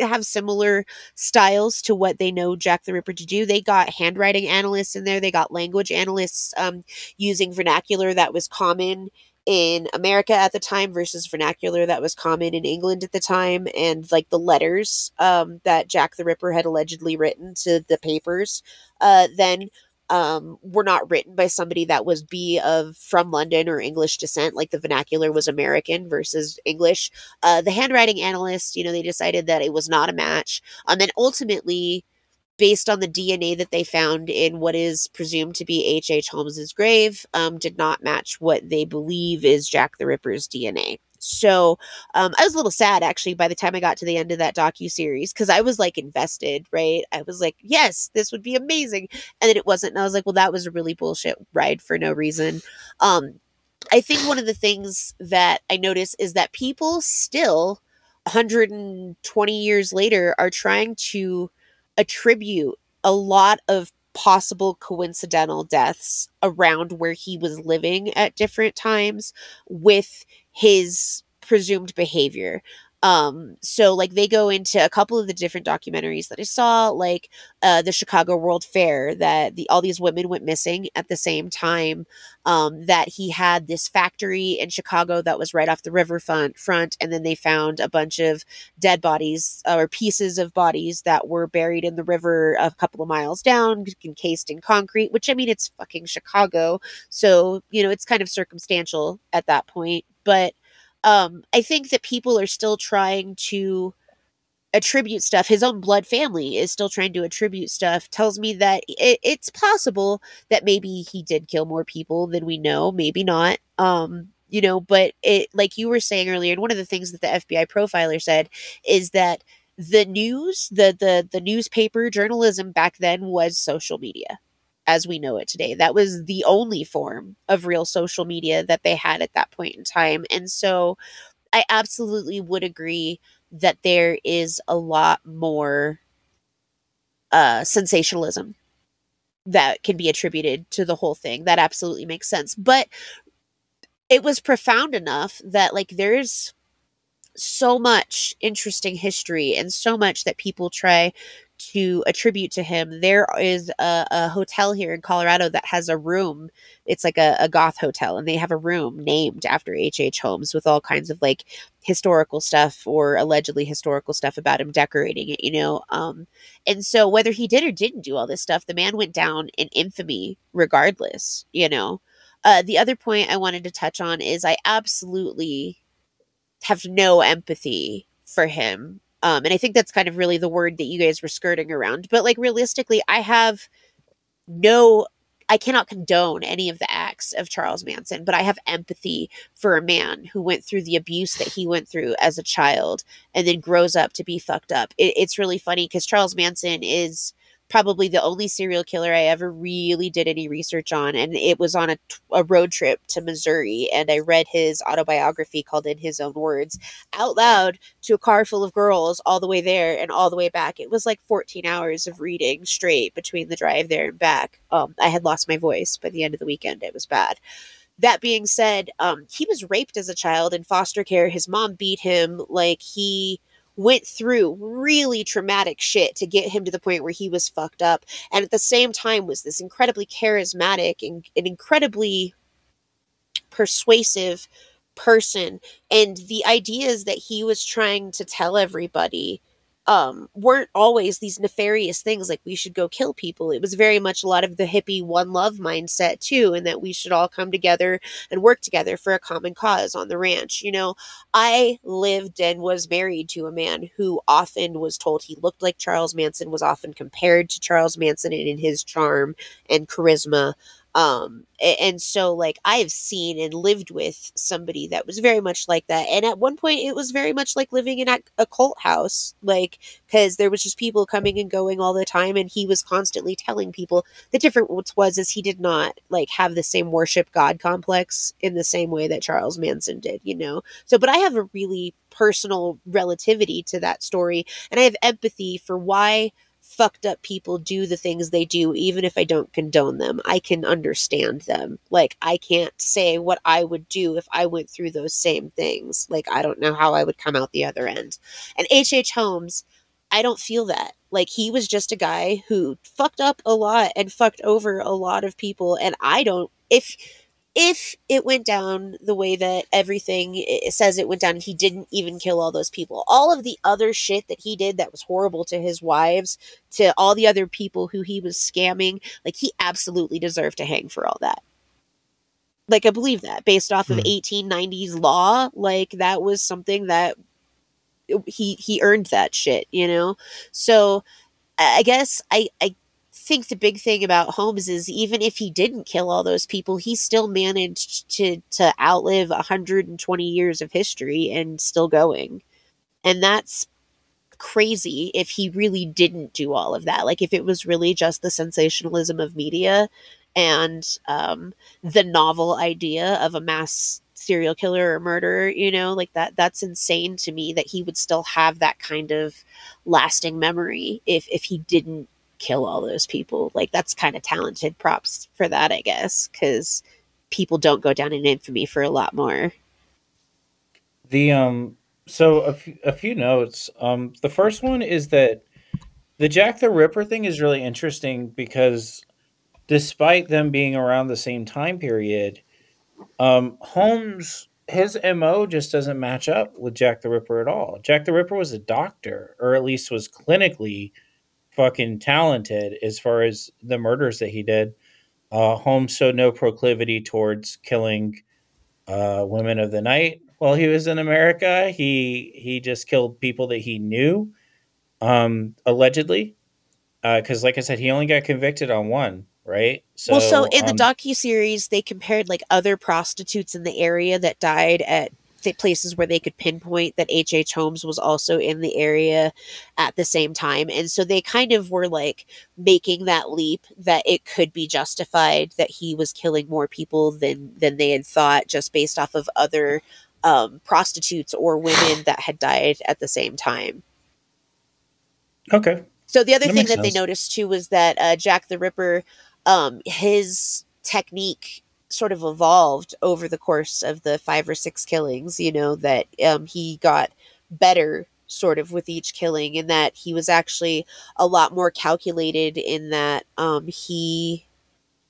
have similar styles to what they know Jack the Ripper to do. They got handwriting analysts in there, they got language analysts um, using vernacular that was common in America at the time versus vernacular that was common in England at the time, and like the letters um, that Jack the Ripper had allegedly written to the papers. Uh, then um, were not written by somebody that was B of from London or English descent, like the vernacular was American versus English. Uh, the handwriting analyst, you know, they decided that it was not a match. Um, and ultimately, based on the DNA that they found in what is presumed to be H.H. H. Holmes's grave, um, did not match what they believe is Jack the Ripper's DNA. So um, I was a little sad actually by the time I got to the end of that docu series because I was like invested, right? I was like, yes, this would be amazing, and then it wasn't, and I was like, well, that was a really bullshit ride for no reason. Um, I think one of the things that I notice is that people still 120 years later are trying to attribute a lot of possible coincidental deaths around where he was living at different times with his presumed behavior um so like they go into a couple of the different documentaries that i saw like uh the chicago world fair that the all these women went missing at the same time um that he had this factory in chicago that was right off the riverfront front front, and then they found a bunch of dead bodies uh, or pieces of bodies that were buried in the river a couple of miles down encased in concrete which i mean it's fucking chicago. So you know it's kind of circumstantial at that point but um i think that people are still trying to attribute stuff his own blood family is still trying to attribute stuff tells me that it, it's possible that maybe he did kill more people than we know maybe not um you know but it like you were saying earlier and one of the things that the fbi profiler said is that the news the the the newspaper journalism back then was social media as we know it today. That was the only form of real social media that they had at that point in time. And so I absolutely would agree that there is a lot more uh, sensationalism that can be attributed to the whole thing. That absolutely makes sense. But it was profound enough that, like, there's so much interesting history and so much that people try to attribute to him. There is a, a, hotel here in Colorado that has a room. It's like a, a goth hotel, and they have a room named after H.H. H. Holmes with all kinds of like historical stuff or allegedly historical stuff about him decorating it, you know. Um, and so whether he did or didn't do all this stuff, the man went down in infamy regardless, you know. Uh, the other point I wanted to touch on is I absolutely have no empathy for him um, and I think that's kind of really the word that you guys were skirting around. But like realistically, I have no I cannot condone any of the acts of Charles Manson, but I have empathy for a man who went through the abuse that he went through as a child and then grows up to be fucked up. It, it's really funny because Charles Manson is probably the only serial killer I ever really did any research on. And it was on a, a road trip to Missouri. And I read his autobiography called In His Own Words out loud to a car full of girls all the way there and all the way back. It was like 14 hours of reading straight between the drive there and back. Um, I had lost my voice by the end of the weekend. It was bad that being said, um, he was raped as a child in foster care. His mom beat him. Like he went through really traumatic shit to get him to the point where he was fucked up. And at the same time was this incredibly charismatic and, and incredibly persuasive person. And the ideas that he was trying to tell everybody um, weren't always these nefarious things like we should go kill people. It was very much a lot of the hippie one love mindset too, and that we should all come together and work together for a common cause on the ranch. You know, I lived and was married to a man who often was told he looked like Charles Manson, was often compared to Charles Manson and in his charm and charisma um and so like i've seen and lived with somebody that was very much like that and at one point it was very much like living in a, a cult house like because there was just people coming and going all the time and he was constantly telling people the difference was is he did not like have the same worship god complex in the same way that charles manson did you know? So but i have a really personal relativity to that story and i have empathy for why fucked up people do the things they do, even if I don't condone them. I can understand them. Like, I can't say what I would do if I went through those same things. Like, I don't know how I would come out the other end. And H.H. H. Holmes, I don't feel that. Like, he was just a guy who fucked up a lot and fucked over a lot of people. And I don't, if, if it went down the way that everything it says it went down he didn't even kill all those people. All of the other shit that he did that was horrible to his wives to all the other people who he was scamming like he absolutely deserved to hang for all that. Like i believe that based off of mm. 1890s law like that was something that he he earned that shit you know? So i guess i i think the big thing about Holmes is even if he didn't kill all those people, he still managed to to outlive 120 years of history and still going. And that's crazy if he really didn't do all of that. Like if it was really just the sensationalism of media and um, the novel idea of a mass serial killer or murderer you know like that that's insane to me that he would still have that kind of lasting memory if if he didn't kill all those people like that's kind of talented props for that i guess because people don't go down in infamy for a lot more The um so a few, a few notes. Um the first one is that the Jack the Ripper thing is really interesting because despite them being around the same time period, um Holmes his MO just doesn't match up with Jack the Ripper at all. Jack the Ripper was a doctor or at least was clinically fucking talented as far as the murders that he did. Uh Holmes showed no proclivity towards killing uh, women of the night while he was in America. He he just killed people that he knew, um, allegedly, because like I said, he only got convicted on one, right? So, well so in the um, docu series they compared like other prostitutes in the area that died at th- places where they could pinpoint that H.H. H. Holmes was also in the area at the same time. And so they kind of were like making that leap that it could be justified that he was killing more people than than they had thought just based off of other um, prostitutes or women that had died at the same time. okay, So the other That thing that they noticed too was that uh, Jack the Ripper, um, his technique sort of evolved over the course of the five or six killings. You know that um, he got better sort of with each killing, and that he was actually a lot more calculated in that um, he,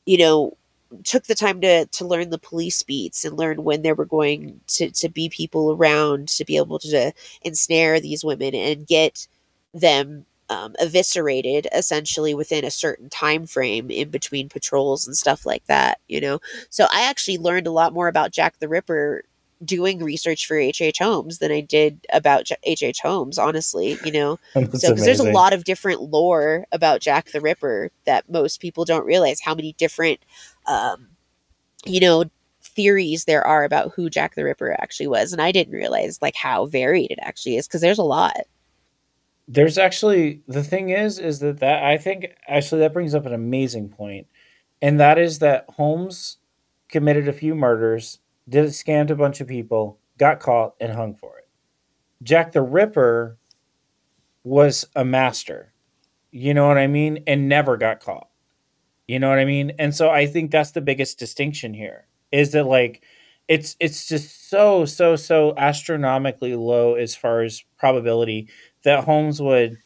you know. Took the time to to learn the police beats and learn when there were going to to be people around to be able to ensnare these women and get them um, eviscerated essentially within a certain time frame in between patrols and stuff like that you know? So i actually learned a lot more about jack the ripper doing research for hh holmes than i did about hh holmes honestly you know? That's so because there's a lot of different lore about jack the ripper that most people don't realize how many different um, you know theories there are about who jack the ripper actually was and i didn't realize like how varied it actually is because there's a lot There's actually the thing is is that that I think actually that brings up an amazing point, and that is that Holmes committed a few murders, did scammed a bunch of people, got caught, and hung for it. Jack the Ripper was a master, you know what I mean, and never got caught. You know what I mean? And so I think that's the biggest distinction here is that like it's it's just so so so astronomically low as far as probability that Holmes would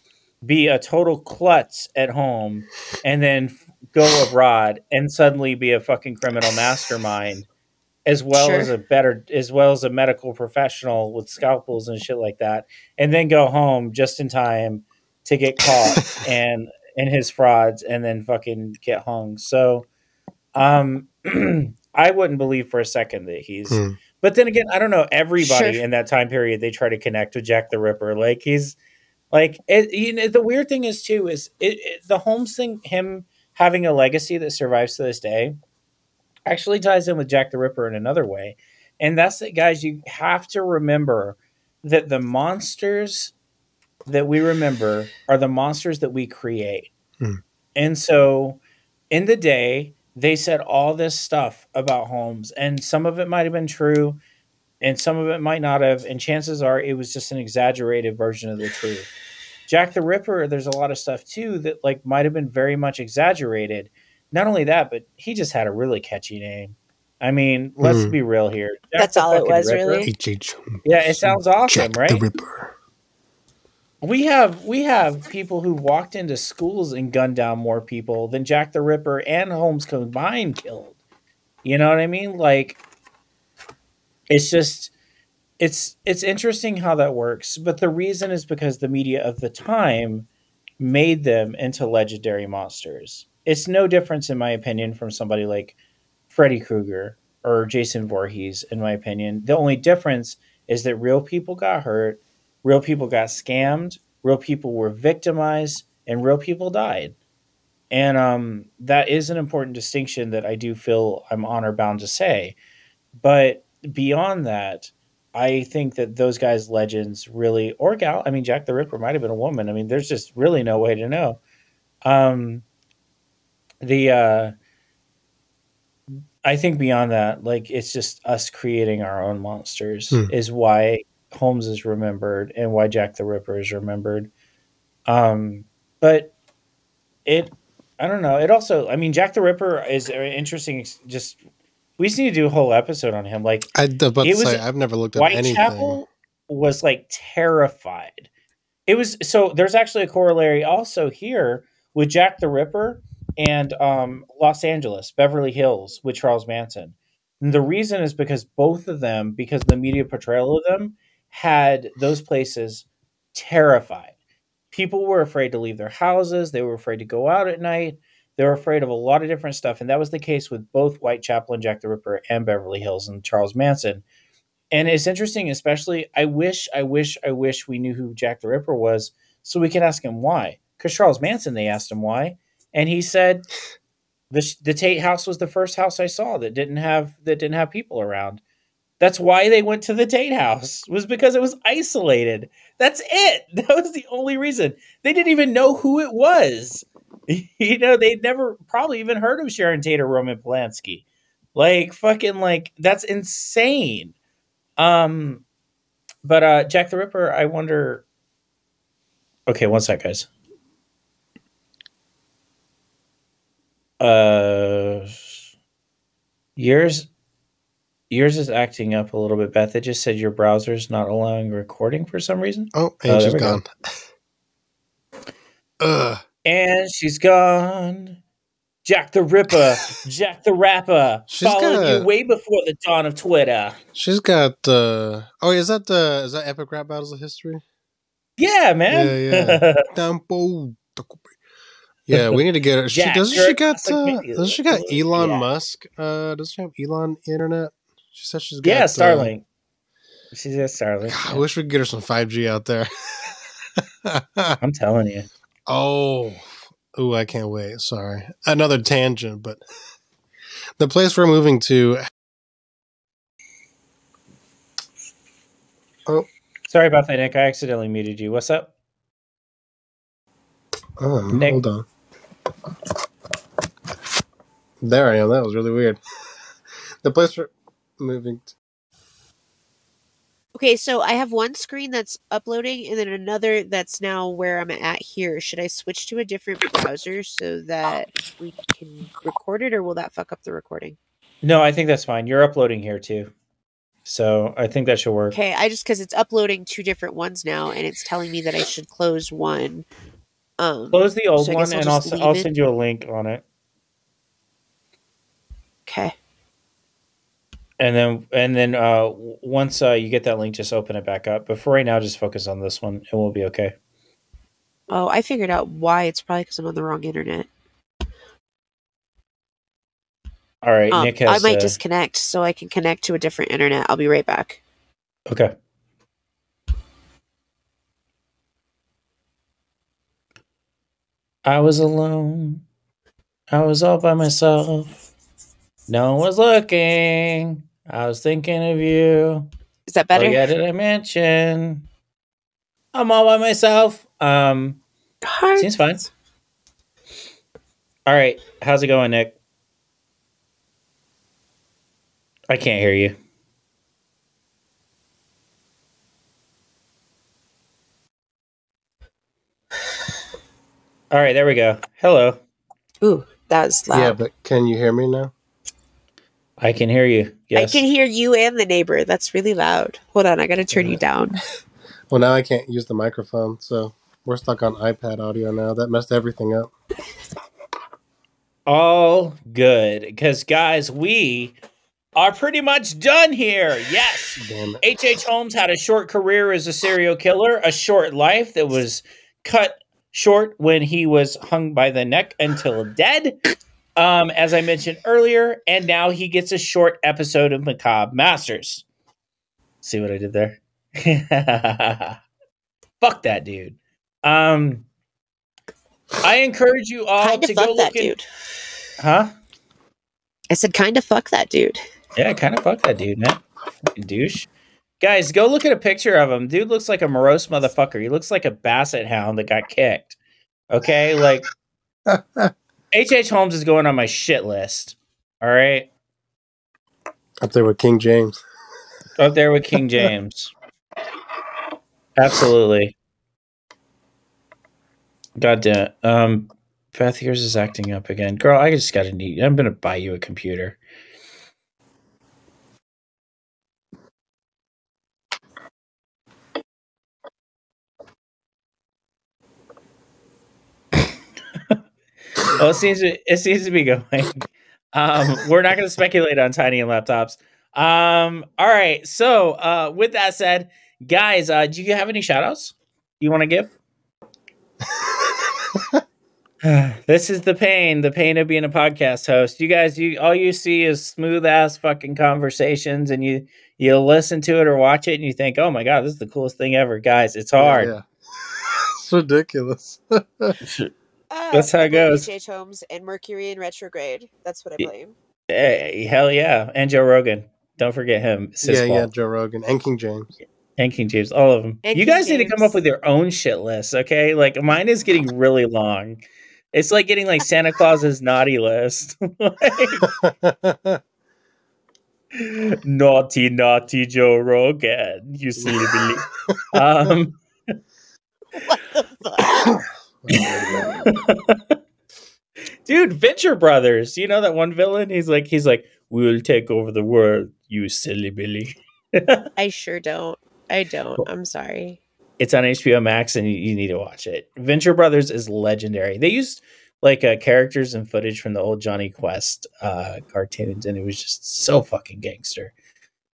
be a total klutz at home and then go abroad and suddenly be a fucking criminal mastermind as well Sure. as a better as well as a medical professional with scalpels and shit like that and then go home just in time to get caught and and his frauds and then fucking get hung so um i wouldn't believe for a second that he's Hmm. But then again i don't know everybody Sure. in that time period they try to connect with jack the ripper like he's like it, you know the weird thing is too is it, it the holmes thing him having a legacy that survives to this day actually ties in with jack the ripper in another way and that's that guys you have to remember that the monsters that we remember are the monsters that we create Hmm. and so in the day they said all this stuff about holmes and some of it might have been true and some of it might not have and chances are it was just an exaggerated version of the truth jack the ripper there's a lot of stuff too that like might have been very much exaggerated not only that but he just had a really catchy name i mean let's Hmm. be real here Jack That's all it was, Ripper- really? H. H. yeah it sounds awesome Jack right the Ripper. We have we have people who walked into schools and gunned down more people than Jack the Ripper and Holmes combined killed. You know what I mean? Like it's just it's it's interesting how that works, but the reason is because the media of the time made them into legendary monsters. It's no difference in my opinion from somebody like Freddy Krueger or Jason Voorhees in my opinion. The only difference is that real people got hurt, real people got scammed, real people were victimized, and real people died. And um, that is an important distinction that I do feel I'm honor bound to say. But beyond that, I think that those guys' legends really, or gal, I mean, Jack the Ripper might have been a woman. I mean, there's just really no way to know. Um, the uh, I think beyond that, like it's just us creating our own monsters Hmm. is why Holmes is remembered and why Jack the Ripper is remembered. Um, but it, I don't know. It also, I mean, Jack the Ripper is an interesting. Just we just need to do a whole episode on him. Like I about to It was- say I've never looked at anything. Whitechapel was like terrified. It was so there's actually a corollary also here with Jack the Ripper and um, Los Angeles, Beverly Hills with Charles Manson. And the reason is because both of them, because the media portrayal of them, had those places terrified. People were afraid to leave their houses. They were afraid to go out at night. They were afraid of a lot of different stuff. And that was the case with both Whitechapel and Jack the Ripper and Beverly Hills and Charles Manson and it's interesting especially i wish i wish i wish we knew who jack the ripper was so we could ask him why because charles manson they asked him why and he said the, the tate house was the first house i saw that didn't have that didn't have people around that's why they went to the tate house was because it was isolated. That's it. That was the only reason. They didn't even know who it was. You know they'd never probably even heard of sharon tate or roman polanski. Like fucking like that's insane. Um, but uh, Jack the Ripper, I wonder. Okay, one sec, guys. Uh, yours, yours is acting up a little bit. Beth, it just said your browser's not allowing recording for some reason, Oh, Oh, and there she's go. gone. Ugh. and she's gone. Jack the Ripper, Jack the Rapper, She's followed got- you way before the dawn of Twitter. She's got uh oh is that the is that epic rap battles of history? Yeah, man. Yeah, Tampo Yeah, we need to get her. She doesn't she got uh, doesn't she got Elon Yeah. Musk? Uh doesn't she have Elon internet? She said she's got yeah, uh, Starlink. She's a Starlink. God, I wish we could get her some 5G out there. I'm telling you. oh, ooh, I can't wait. Sorry, another tangent, but the place we're moving to. Oh, sorry about that, Nick. I accidentally muted you. What's up? Oh, Nick. hold on. There I am. That was really weird. The place we're moving. To, Okay, so I have one screen that's uploading and then another that's now where I'm at here. Should I switch to a different browser so that we can record it or will that fuck up the recording? No, I think that's fine. You're uploading here too. So I think that should work. Okay, I just because it's uploading two different ones now and it's telling me that I should close one. Um, Close the old So one guess I'll and I'll, just s- I'll send you a link on it. okay. And then and then uh once uh, you get that link, just open it back up. But for right now, just focus on this one and we'll be okay. Oh, I figured out why. It's probably because I'm on the wrong internet. All right, Um, Nick I might uh, disconnect so I can connect to a different internet. I'll be right back. Okay. I was alone. I was all by myself. No one was looking. I was thinking of you. Is that better? Oh, yeah, did I mention? I'm all by myself. Um, Hearts. seems fine. All right, how's it going, Nick? I can't hear you. All right, there we go. Hello. Ooh, that was loud. yeah, but can you hear me now? I can hear you. Yes. I can hear you and the neighbor. That's really loud. Hold on, I gotta turn you down. Well, now I can't use the microphone, so we're stuck on iPad audio now. That messed everything up. All good. Because, guys, we are pretty much done here. Yes. Damn. H.H. H. Holmes had a short career as a serial killer, a short life that was cut short when he was hung by the neck until dead, um, as I mentioned earlier. And now he gets a short episode of Macabre Masters. See what I did there? Fuck that dude. Um, I encourage you all Kind to of go fuck that in- dude. Huh? I said, kind of fuck that dude. Yeah, kind of fuck that dude, man. Fucking douche. Guys, go look at a picture of him. Dude looks like a morose motherfucker. He looks like a basset hound that got kicked. Okay, like H.H. Holmes is going on my shit list. All right. Up there with King James. Up there with King James. Absolutely. God damn it. Um, Beth, yours is acting up again. Girl, I just got to need. I'm going to buy you a computer. Well, it seems to, it seems to be going. Um, we're not going to speculate on tiny and laptops. Um, all right. So, uh, with that said, guys, uh, do you have any shout outs you want to give? this is the pain, the pain of being a podcast host. You guys, you all you see is smooth ass fucking conversations, and you you listen to it or watch it, and you think, "Oh my god, this is the coolest thing ever." Guys, it's hard. Yeah, yeah. it's ridiculous. Uh, That's how it goes. H.H. Holmes and Mercury in retrograde. That's what I blame. Hey, hell yeah, and Joe Rogan. Don't forget him. It's his yeah, yeah. Joe Rogan and King James. and King James, all of them. And you King guys need to come up with your own shit list, okay? Like mine is getting really long. It's like getting like Santa Claus's naughty list. Like, naughty, naughty Joe Rogan. You see, believe. Um, What the fuck? dude, Venture Brothers. You know that one villain? He's like, he's like, we will take over the world. You silly Billy. I sure don't. I don't. I'm sorry. It's on HBO Max, and you, you need to watch it. Venture Brothers is legendary. They used like uh, characters and footage from the old Jonny Quest uh, cartoons, and it was just so fucking gangster.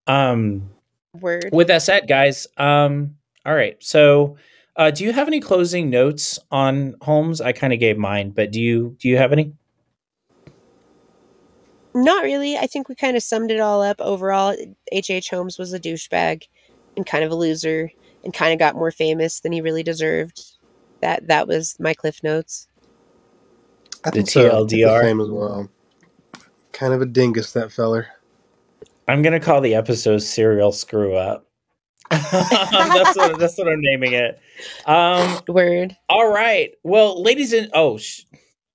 Um, Word. with that said, guys, um, all right. So, uh, do you have any closing notes on Holmes? I kind of gave mine, but do you do you have any? Not really. I think we kind of summed it all up. Overall, H.H. H. Holmes was a douchebag and kind of a loser and kind of got more famous than he really deserved. That that was my cliff notes. I The think so. The TLDR. same as well. Kind of a dingus, that feller. I'm gonna call the episode "Serial Screw Up." that's what that's what I'm naming it. Um, Word. All right. Well, ladies and oh, sh-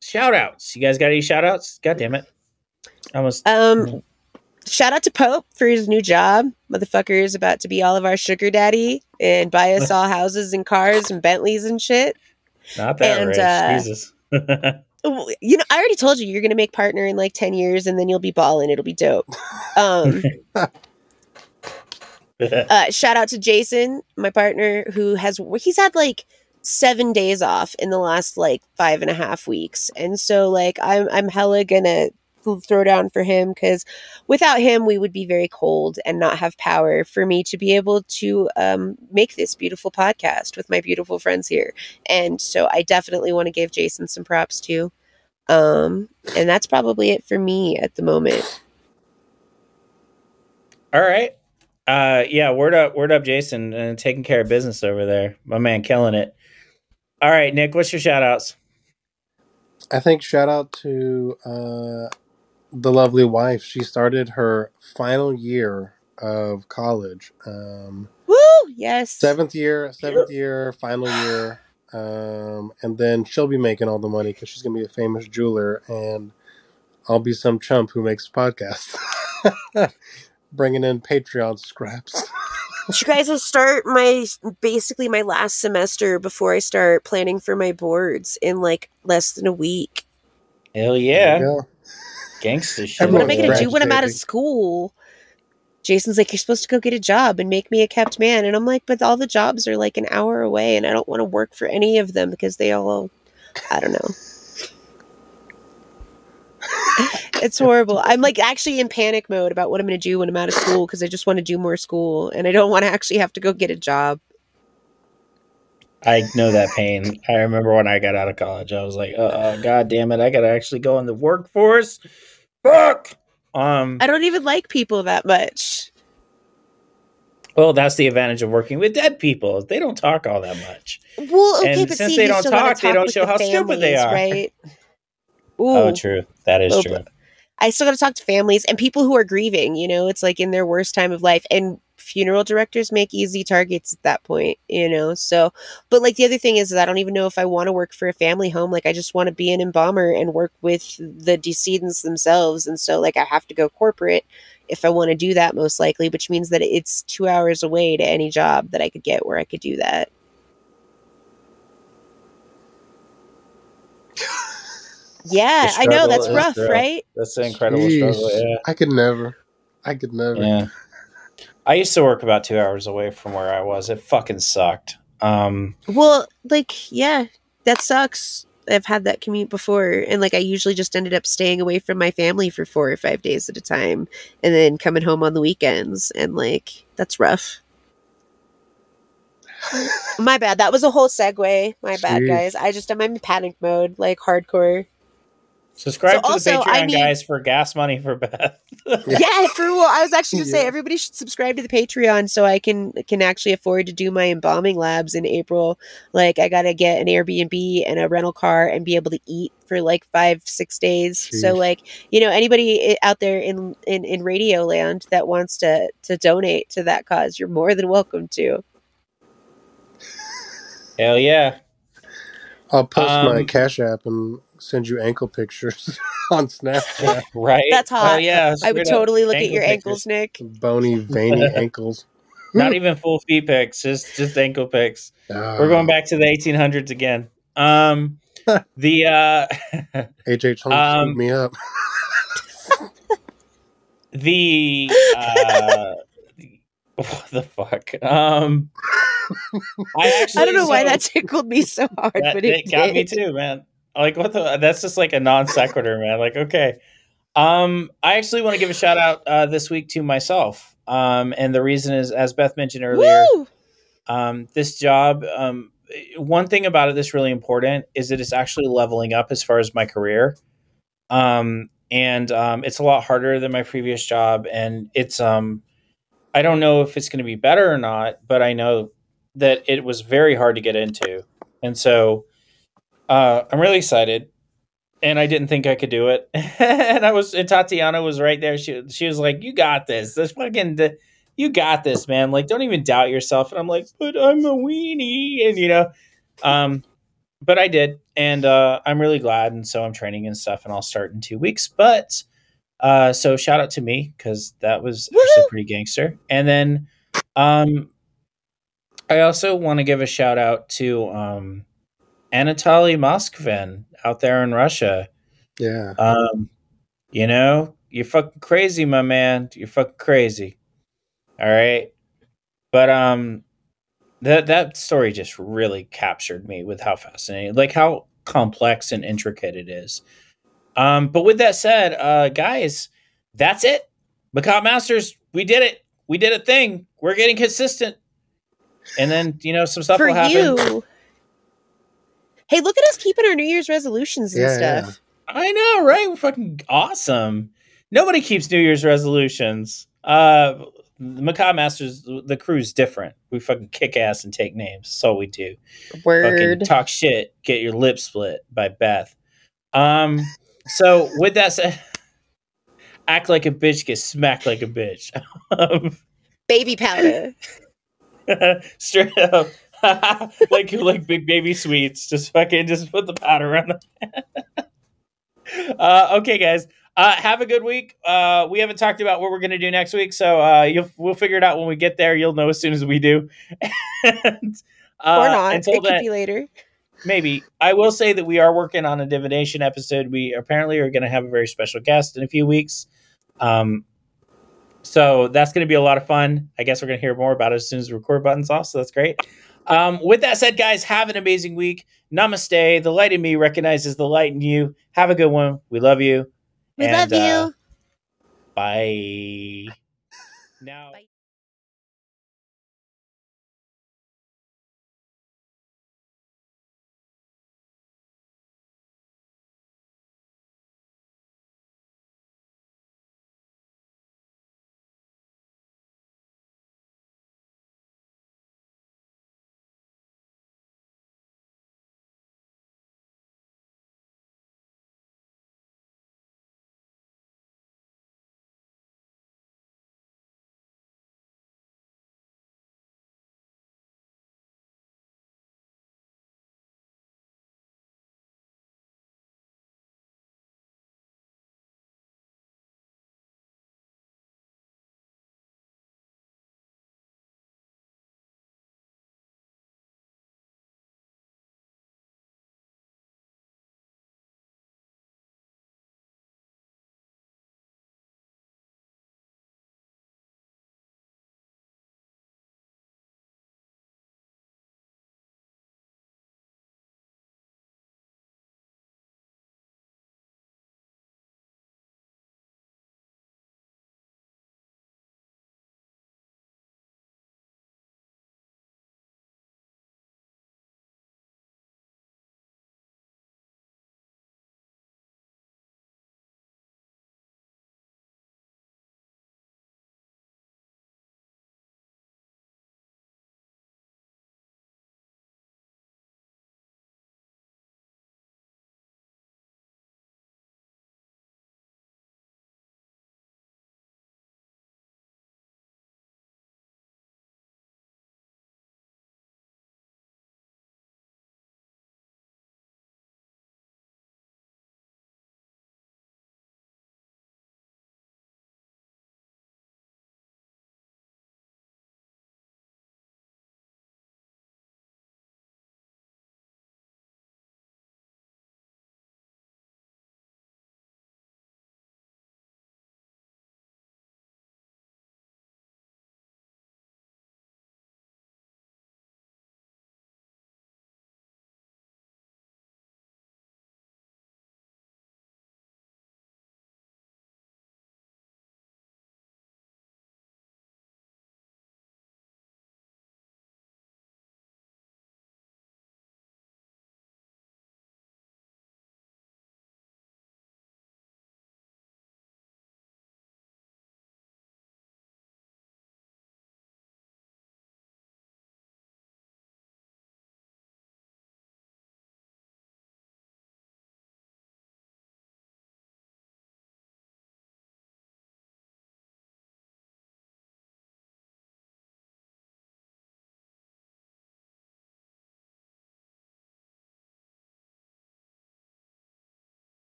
shout outs. You guys got any shout outs? God damn it. I almost Um, shout out to Pope for his new job. Motherfucker is about to be all of our sugar daddy and buy us all houses and cars and Bentleys and shit. not that and, rich. uh, Jesus. You know, I already told you you're gonna make partner in like ten years, and then you'll be balling. It'll be dope. Um, uh, shout out to Jason, my partner, who has he's had like seven days off in the last like five and a half weeks, and so like I'm I'm hella gonna throw down for him because without him we would be very cold and not have power for me to be able to um, make this beautiful podcast with my beautiful friends here. And so i definitely want to give jason some props too. Um, and that's probably it for me at the moment. All right. Uh, yeah. Word up. Word up, Jason, and taking care of business over there. My man, killing it. All right, Nick. What's your shout outs? I think shout out to uh, the lovely wife. She started her final year of college. Um, woo yes seventh year, seventh year, final year, um, and then she'll be making all the money because she's gonna be a famous jeweler, and I'll be some chump who makes podcasts, bringing in Patreon scraps. you guys will start my basically my last semester before i start planning for my boards in like less than a week Hell yeah, Yeah. gangster shit. what am i going to do when i'm out of school jason's like you're supposed to go get a job and make me a kept man and i'm like but all the jobs are like an hour away and i don't want to work for any of them because they all i don't know it's horrible i'm like actually in panic mode about what i'm going to do when i'm out of school because i just want to do more school and i don't want to actually have to go get a job I know that pain. I remember when I got out of college, I was like, "Oh, uh god damn it, I gotta actually go in the workforce." Fuck. Um. i don't even like people that much Well, that's the advantage of working with dead people. They don't talk all that much. Well, okay, And but since see, they don't gotta talk, they don't show the how stupid they are. right? Oh, true. That is Oh, true. I still got to talk to families and people who are grieving. You know, it's like in their worst time of life, and funeral directors make easy targets at that point. You know, so but like the other thing is, I don't even know if I want to work for a family home. Like I just want to be an embalmer and work with the decedents themselves, and so like I have to go corporate if I want to do that, most likely, which means that it's two hours away to any job that I could get where I could do that. Yeah, I know that's is rough, real. right? That's an incredible Jeez. struggle. Yeah. I could never. I could never. Yeah. I used to work about two hours away from where I was. It fucking sucked. Um, Well, like, yeah, that sucks. I've had that commute before, and like, I usually just ended up staying away from my family for four or five days at a time, and then coming home on the weekends, and like, that's rough. My bad. That was a whole segue. My bad, guys. I just am in panic mode, like hardcore. Subscribe So to also, the Patreon, I need- guys, for gas money for Beth. yeah, for well, I was actually gonna say everybody should subscribe to the Patreon so I can can actually afford to do my embalming labs in April. Like I gotta get an Airbnb and a rental car and be able to eat for like five six days. So like you know anybody out there in in in Radio Land that wants to to donate to that cause, you're more than welcome to. Hell yeah. I'll post my Um, Cash App and send you ankle pictures on Snapchat. Right. That's Hell hot. yeah. I would totally look at ankle your pictures. ankles, Nick. Bony, veiny ankles. Not even full feet pics, just just ankle pics. Ah, We're going back to the 1800s again. Um, the uh, HH Holmes Um, me up. the uh, what the fuck? Um, I actually I don't know why that tickled me so hard, that, but it, it got me too, man. Like what the? That's just like a non sequitur, man. Like okay. Um, I actually want to give a shout out uh, this week to myself. Um, and the reason is, as Beth mentioned earlier, um, this job. Um, one thing about it that's really important is that it's actually leveling up as far as my career. Um, and um, it's a lot harder than my previous job, and it's um, I don't know if it's going to be better or not, but I know that it was very hard to get into, and so uh, I'm really excited. And I didn't think I could do it, and I was. And Tatiana was right there. She she was like, "You got this. This fucking." you got this, man. Like, don't even doubt yourself. And I'm like, but I'm a weenie, and you know, um, but I did, and uh, I'm really glad. And so I'm training and stuff, and I'll start in two weeks. But uh, so shout out to me because that was actually pretty gangster. And then, um, I also want to give a shout out to um, Anatoly Moskvin out there in Russia. Yeah. Um, you know, you're fucking crazy, my man. You're fucking crazy. All right. But um that that story just really captured me with how fascinating, like how complex and intricate it is. Um, but with that said, uh guys, that's it. Macabre Masters, we did it. We did a thing. We're getting consistent. And then, you know, some stuff for will happen. you. Hey, look at us keeping our New Year's resolutions and Yeah, yeah. stuff. I know, right? We're fucking awesome. Nobody keeps New Year's resolutions. Uh the Macabre Masters, the crew's different. We fucking kick ass and take names. That's all we do. Fucking Word. talk shit, get your lip split by Beth. Um, so with that said, act like a bitch, get smacked like a bitch. Um, Baby powder. Straight up. like like big baby sweets. Just fucking just put the powder on them. uh okay guys. Uh have a good week. Uh we haven't talked about what we're gonna do next week, so uh you'll we'll figure it out when we get there. You'll know as soon as we do. and, uh, or not. Until It could be later. maybe. I will say that we are working on a divination episode. We apparently are gonna have a very special guest in a few weeks. Um so that's going to be a lot of fun. I guess we're going to hear more about it as soon as the record button's off. So that's great. Um, with that said, guys, have an amazing week. Namaste. The light in me recognizes the light in you. Have a good one. We love you. We And, love you. uh, bye. Now. Bye.